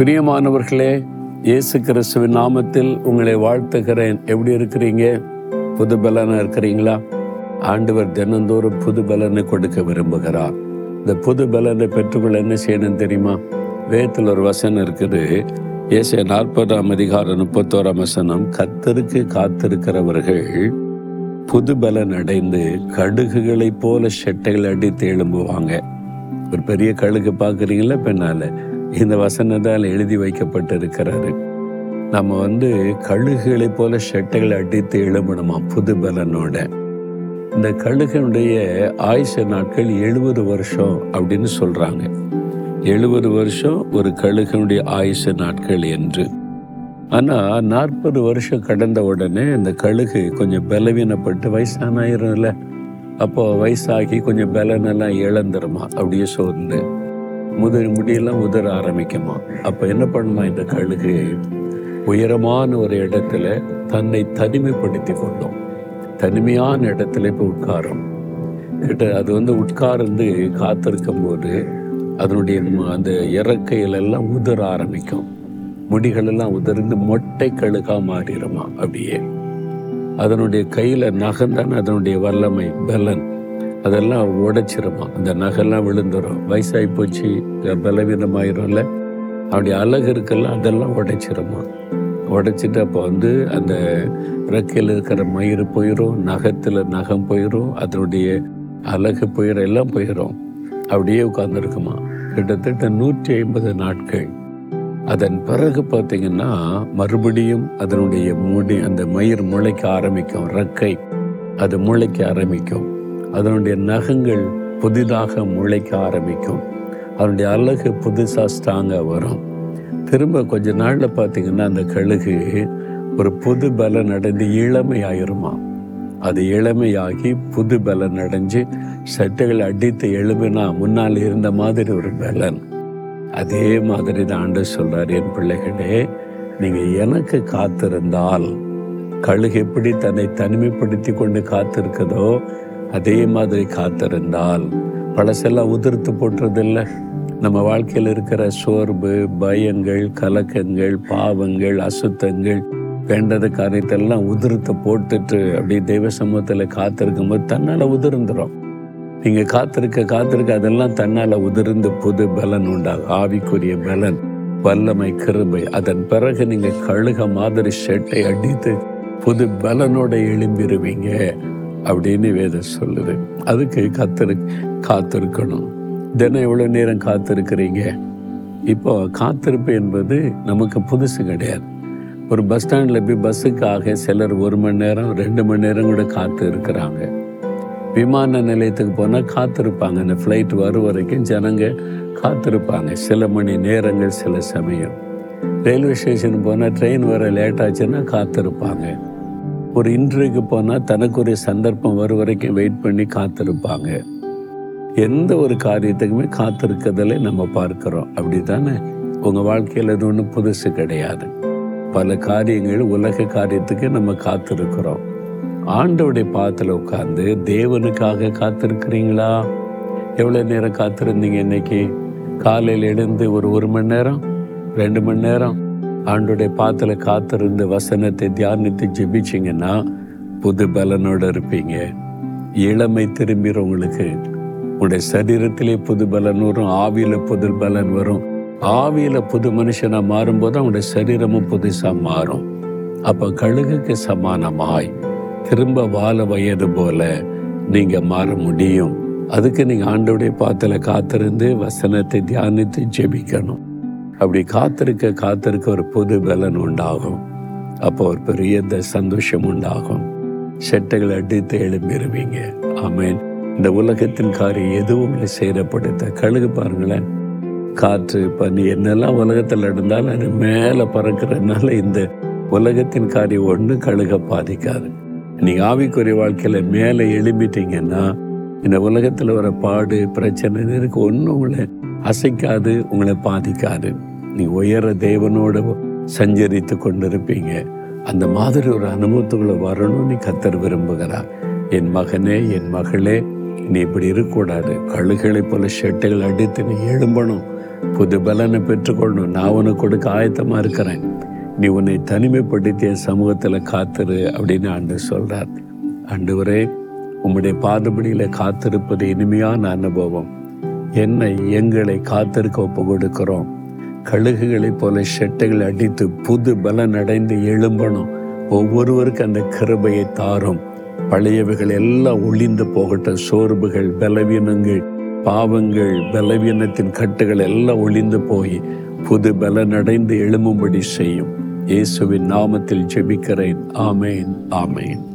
பிரியமானவர்களே இயேசு கிறிஸ்துவின் நாமத்தில் உங்களை வாழ்த்துகிறேன். எப்படி இருக்கிறீங்க? புது பலனா இருக்கிறீங்களா? ஆண்டவர் தினந்தோறும் புது பலனை கொடுக்க விரும்புகிறார். இந்த புது பலனை பெற்றுக்கொள்ள என்ன செய்யணும் தெரியுமா? வேத்தில் ஒரு வசனம் இருக்குது. ஏசிய நாற்பதாம் அதிகாரம் முப்பத்தோராம் வசனம் கத்தருக்கு காத்திருக்கிறவர்கள் புது பலன் அடைந்து கடுகுகளைப் போல செட்டைகள் அடித்து எழும்புவாங்க. ஒரு பெரிய கழுகு பார்க்குறீங்களா? பின்னால. இந்த வசனத்தால் எழுதி வைக்கப்பட்டு இருக்கிறாரு நம்ம வந்து கழுகுகளைப் போல ஷெட்டைகளை அடித்து எழும்பணுமா? புது பலனோட இந்த கழுகனுடைய ஆயுச நாட்கள் எழுபது வருஷம் அப்படின்னு சொல்றாங்க. எழுபது வருஷம் ஒரு கழுகனுடைய ஆயுச நாட்கள் என்று. ஆனா நாற்பது வருஷம் கடந்த உடனே இந்த கழுகு கொஞ்சம் பலவீனப்பட்டு வயசானாயிரும்ல. அப்போ வயசாகி கொஞ்சம் பலனெல்லாம் இழந்துருமா? அப்படியே சோர்ந்து. முதிர் முடியெல்லாம் உதற ஆரம்பிக்குமா. அப்ப என்ன பண்ணுமா இந்த கழுகு? உயரமான ஒரு இடத்துல தன்னை தனிமைப்படுத்தி கொள்ளும் தனிமையான இடத்துல இப்போ உட்காரும். கிட்ட அது வந்து உட்கார்ந்து காத்திருக்கும் போது அதனுடைய அந்த இறக்கையில எல்லாம் உதற ஆரம்பிக்கும். முடிகள் எல்லாம் மொட்டை கழுகா மாறிடுமா அப்படியே. அதனுடைய கையில நகந்தான் அதனுடைய வல்லமை பலன். அதெல்லாம் உடைச்சிருமா. அந்த நகெல்லாம் விழுந்துடும் வயசாகி போச்சு பலவீனமாயிரும்ல. அப்படி அழகு இருக்கெல்லாம் அதெல்லாம் உடைச்சிருமா. உடைச்சிட்டு அப்போ வந்து அந்த ரெக்கையில் இருக்கிற மயிறு போயிடும் நகத்தில் நகம் போயிடும் அதனுடைய அழகு போயிடும் எல்லாம் போயிடும் அப்படியே உட்கார்ந்துருக்குமா. கிட்டத்தட்ட நூற்றி ஐம்பது நாட்கள். அதன் பிறகு பார்த்தீங்கன்னா மறுபடியும் அதனுடைய முடி அந்த மயிர் முளைக்க ஆரம்பிக்கும் ரெக்கை அது முளைக்க ஆரம்பிக்கும். அதனுடைய நகங்கள் புதிதாக முளைக்க ஆரம்பிக்கும். அதனுடைய அழகு புதுசாக ஸ்ட்ராங்காக வரும். திரும்ப கொஞ்ச நாளில் பார்த்தீங்கன்னா அந்த கழுகு ஒரு புது பலன் அடைந்து இளமையாயிருமா? அது இளமையாகி புது பலன் அடைஞ்சு சட்டைகள் அடித்து எழுப்பினா முன்னால் இருந்த மாதிரி ஒரு பலன். அதே மாதிரி தான் ஆண்டு சொல்றார் என் பிள்ளைகளே நீங்கள் எனக்கு காத்திருந்தால் கழுகு எப்படி தன்னை தனிமைப்படுத்தி கொண்டு காத்திருக்குதோ அதே மாதிரி காத்திருந்தால் பழசெல்லாம் உதிர்த்து போட்டுறதில்லை நம்ம வாழ்க்கையில் இருக்கிற சோர்வு பயங்கள் கலக்கங்கள் பாவங்கள் அசுத்தங்கள் வேண்டது காரியத்தெல்லாம் உதிர்த்து போட்டுட்டு அப்படியே தெய்வ சமூகத்தில் காத்திருக்கும் போது தன்னால் உதிர்ந்துடும் நீங்கள் காத்திருக்க காத்திருக்க அதெல்லாம் தன்னால் உதிர்ந்து புது பலன் உண்டாகும். ஆவிக்குரிய பலன் வல்லமை கிருபை. அதன் பிறகு நீங்கள் கழுக மாதிரி ஷெட்டை அடித்து புது பலனோட எழும்பிடுவீங்க அப்படின்னு வேதம் சொல்லுது. அதுக்கு காத்திரு காத்திருக்கணும். தினம் எவ்வளோ நேரம் காத்திருக்கிறீங்க? இப்போ காத்திருப்பு என்பது நமக்கு புதுசு கிடையாது. ஒரு பஸ் ஸ்டாண்டில் போய் பஸ்ஸுக்காக சிலர் ஒரு மணி நேரம் ரெண்டு மணி நேரம் கூட காத்து இருக்கிறாங்க விமான நிலையத்துக்கு போனால் காத்திருப்பாங்க. அந்த ஃப்ளைட் வரும் வரைக்கும் ஜனங்க காத்திருப்பாங்க. சில மணி நேரங்கள் சில சமயம். ரயில்வே ஸ்டேஷன் போனால் ட்ரெயின் வர லேட் ஆச்சுன்னா காத்திருப்பாங்க. ஒரு இன்டர்வியூக்கு போனால் தனக்கு ஒரு சந்தர்ப்பம் வரும் வரைக்கும் வெயிட் பண்ணி காத்திருப்பாங்க. எந்த ஒரு காரியத்துக்குமே காத்திருக்கிறதுல நம்ம பார்க்குறோம். அப்படி தானே உங்கள் வாழ்க்கையில் இது ஒன்றும் புதுசு கிடையாது. பல காரியங்கள் உலக காரியத்துக்கு நம்ம காத்திருக்கிறோம். ஆண்டவுடைய பாத்தில் உட்காந்து தேவனுக்காக காத்திருக்கிறீங்களா? எவ்வளோ நேரம் காத்திருந்தீங்க இன்னைக்கு? காலையில் எழுந்து ஒரு ஒரு மணி நேரம்? ரெண்டு மணி நேரம்? ஆண்டுடைய பாத்துல காத்திருந்து வசனத்தை தியானித்து ஜெபிச்சிங்கன்னா புது பலனோட இருப்பீங்க. இளமை திரும்பிறவங்களுக்கு உங்களுடைய சரீரத்திலே புது பலன் வரும் ஆவியில புது பலன் வரும். ஆவியில புது மனுஷனா மாறும்போது அவங்களுடைய சரீரமும் புதுசா மாறும். அப்ப கழுகுக்கு சமானமாய் திரும்ப வாழ வயது போல நீங்க மாற முடியும். அதுக்கு நீங்க ஆண்டோடைய பாத்துல காத்திருந்து வசனத்தை தியானித்து ஜெபிக்கணும். அப்படி காத்திருக்க காத்திருக்க ஒரு புது பலன் உண்டாகும். அப்போ ஒரு பெரிய சந்தோஷம் உண்டாகும். செட்டைகளை அடித்து எழும்பிடுவீங்க ஆமேன். இந்த உலகத்தின் காரியம் எதுவும் சேரப்படுத்த கழுகு பாருங்களேன். காற்று பனி என்னெல்லாம் உலகத்தில் நடந்தாலும் அது மேலே பறக்கிறதுனால இந்த உலகத்தின் காரியம் ஒன்று கழுக பாதிக்காது. நீ ஆவிக்குரிய வாழ்க்கையில் மேலே எழுப்பிட்டீங்கன்னா இந்த உலகத்தில் வர பாடு பிரச்சனை இருக்கு ஒன்றும் உங்களை அசைக்காது உங்களை பாதிக்காது. நீ உயர தேவனோட சஞ்சரித்து கொண்டிருப்பீங்க. அந்த மாதிரி ஒரு அனுபவத்துக்குள்ள வரணும்னு கத்தர் விரும்புகிறார். என் மகனே என் மகளே நீ இப்படி இருக்கக்கூடாது. கழுகளை போல ஷெட்டுகள் அடித்து நீ எழும்பணும். புது பலனை பெற்றுக்கொள்ளணும். நான் உனக்கு கொடுக்க ஆயத்தமா இருக்கிறேன். நீ உன்னை தனிமைப்படுத்திய சமூகத்தில் காத்துரு அப்படின்னு ஆண்டு சொல்றார். ஆண்டவரே உம்முடைய பாதபடியில் காத்திருப்பது இனிமையான அனுபவம். என்னை எங்களை காத்திருக்க ஒப்பு கொடுக்கிறோம். கழுகுகளைப் போல ஷெட்டைகள் அடித்து புது பலன் அடைந்து எழும்பணும். ஒவ்வொருவருக்கு அந்த கிருபையை தாரும். பழையவைகள் எல்லாம் ஒளிந்து போகட்டும். சோர்வுகள் பலவீனங்கள் பாவங்கள் பலவீனத்தின் கட்டுகள் எல்லாம் ஒளிந்து போய் புது பலனடைந்து எழும்பும்படி செய்யும். இயேசுவின் நாமத்தில் ஜெபிக்கிறேன். ஆமேன் ஆமேன்.